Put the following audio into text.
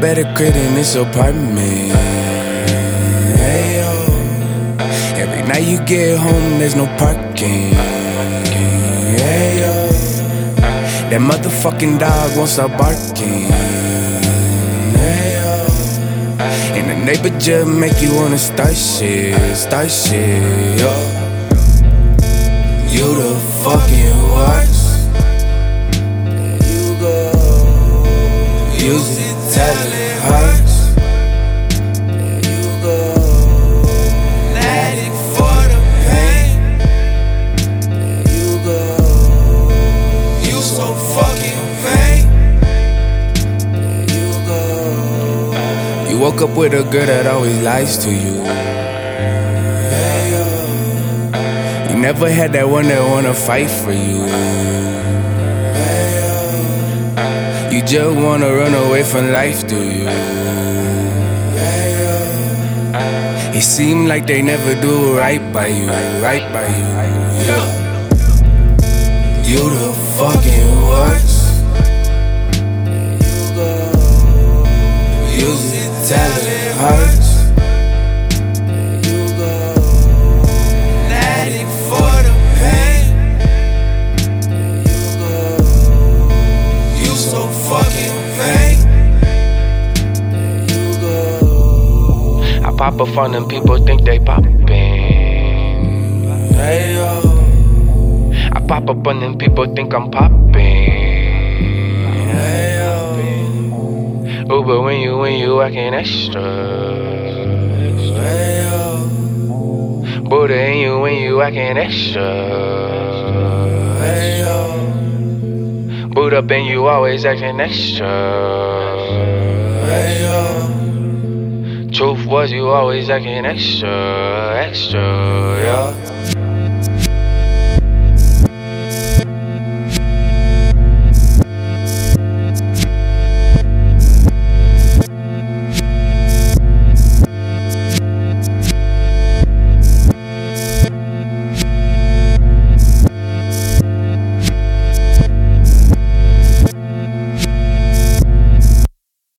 better crib in this apartment. Hey, yo. Every night you get home, there's no parking. Hey, yo. That motherfucking dog won't stop barking. Hey, yo. And the neighbor just make you wanna start shit, start shit, yo. You the fucking It hurts. There you go. Addict for the pain. There you go. You so fucking vain. There you go. You woke up with a girl that always lies to you. You never had that one that wanna fight for you. You just wanna run away from life, do you? It seems like they never do right by you, right by you. You the fucking worst. You pop up on them people think they poppin'. Hey yo. I pop up on them people think I'm poppin'. Hey yo. Ooh, but when you when you acting extra, Hey yo. Buddha in you when you acting extra. Hey yo. Boot up and you always acting extra. Was you always acting extra, extra, yeah.